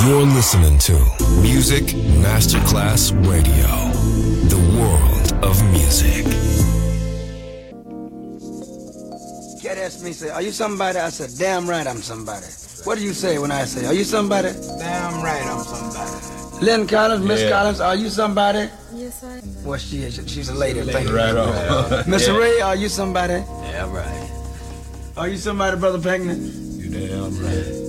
You're listening to Music Masterclass Radio, the world of music. Cat asked me, say, are you somebody? I said, damn right I'm somebody. What do you say when I say, are you somebody? Damn right I'm somebody. Lyn Collins, Miss Yeah. Collins, are you somebody? Yes, I am. Well, she is. She's a lady. Thank you. Right on. Mr. Ray, are you somebody? Yeah, right. Are you somebody, Brother Pinckney? You damn right.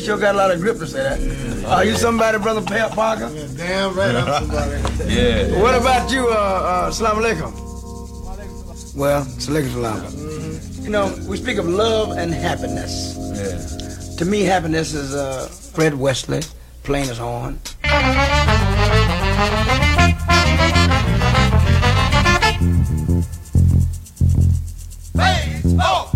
You sure got a lot of grip to say that. Are you somebody, Brother Pa- Parker? Damn right I'm somebody. yeah. What about you, uh, uh, Salam Alaikum? Well, Salaikum Salam. You know, we speak of love and happiness. Yeah. To me, happiness is uh, Fred Wesley, playing his horn. Hey, oh.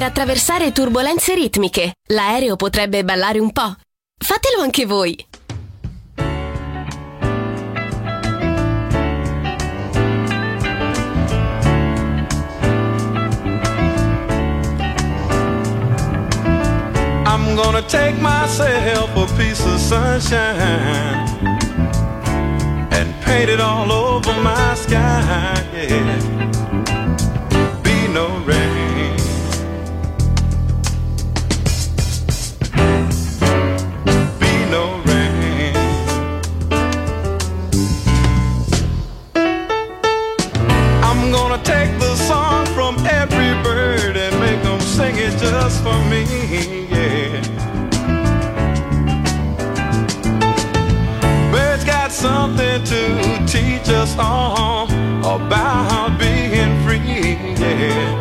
per attraversare turbulenze ritmiche. L'aereo potrebbe ballare un po'. Fatelo anche voi! I'm gonna take myself a piece of sunshine and paint it all over my sky, yeah. sing it just for me, yeah. Birds got something to teach us all about being free, yeah.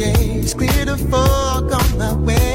gaze clear to fog on my way.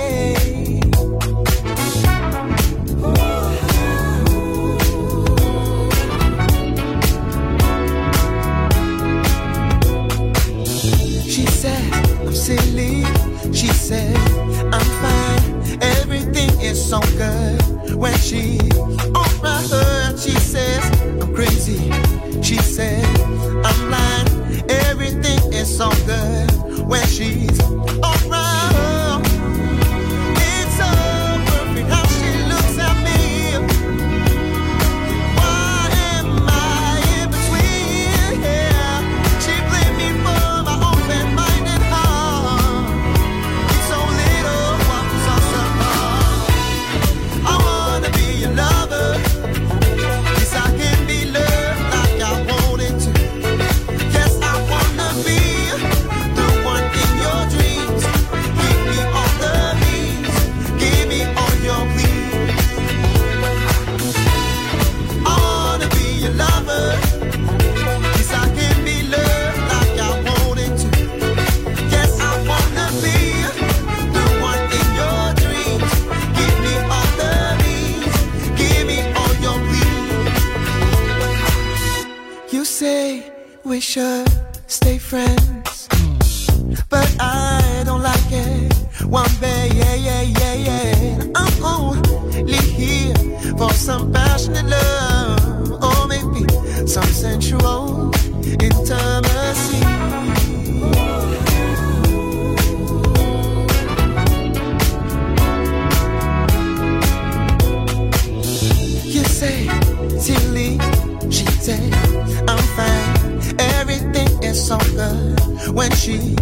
when she's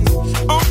on oh,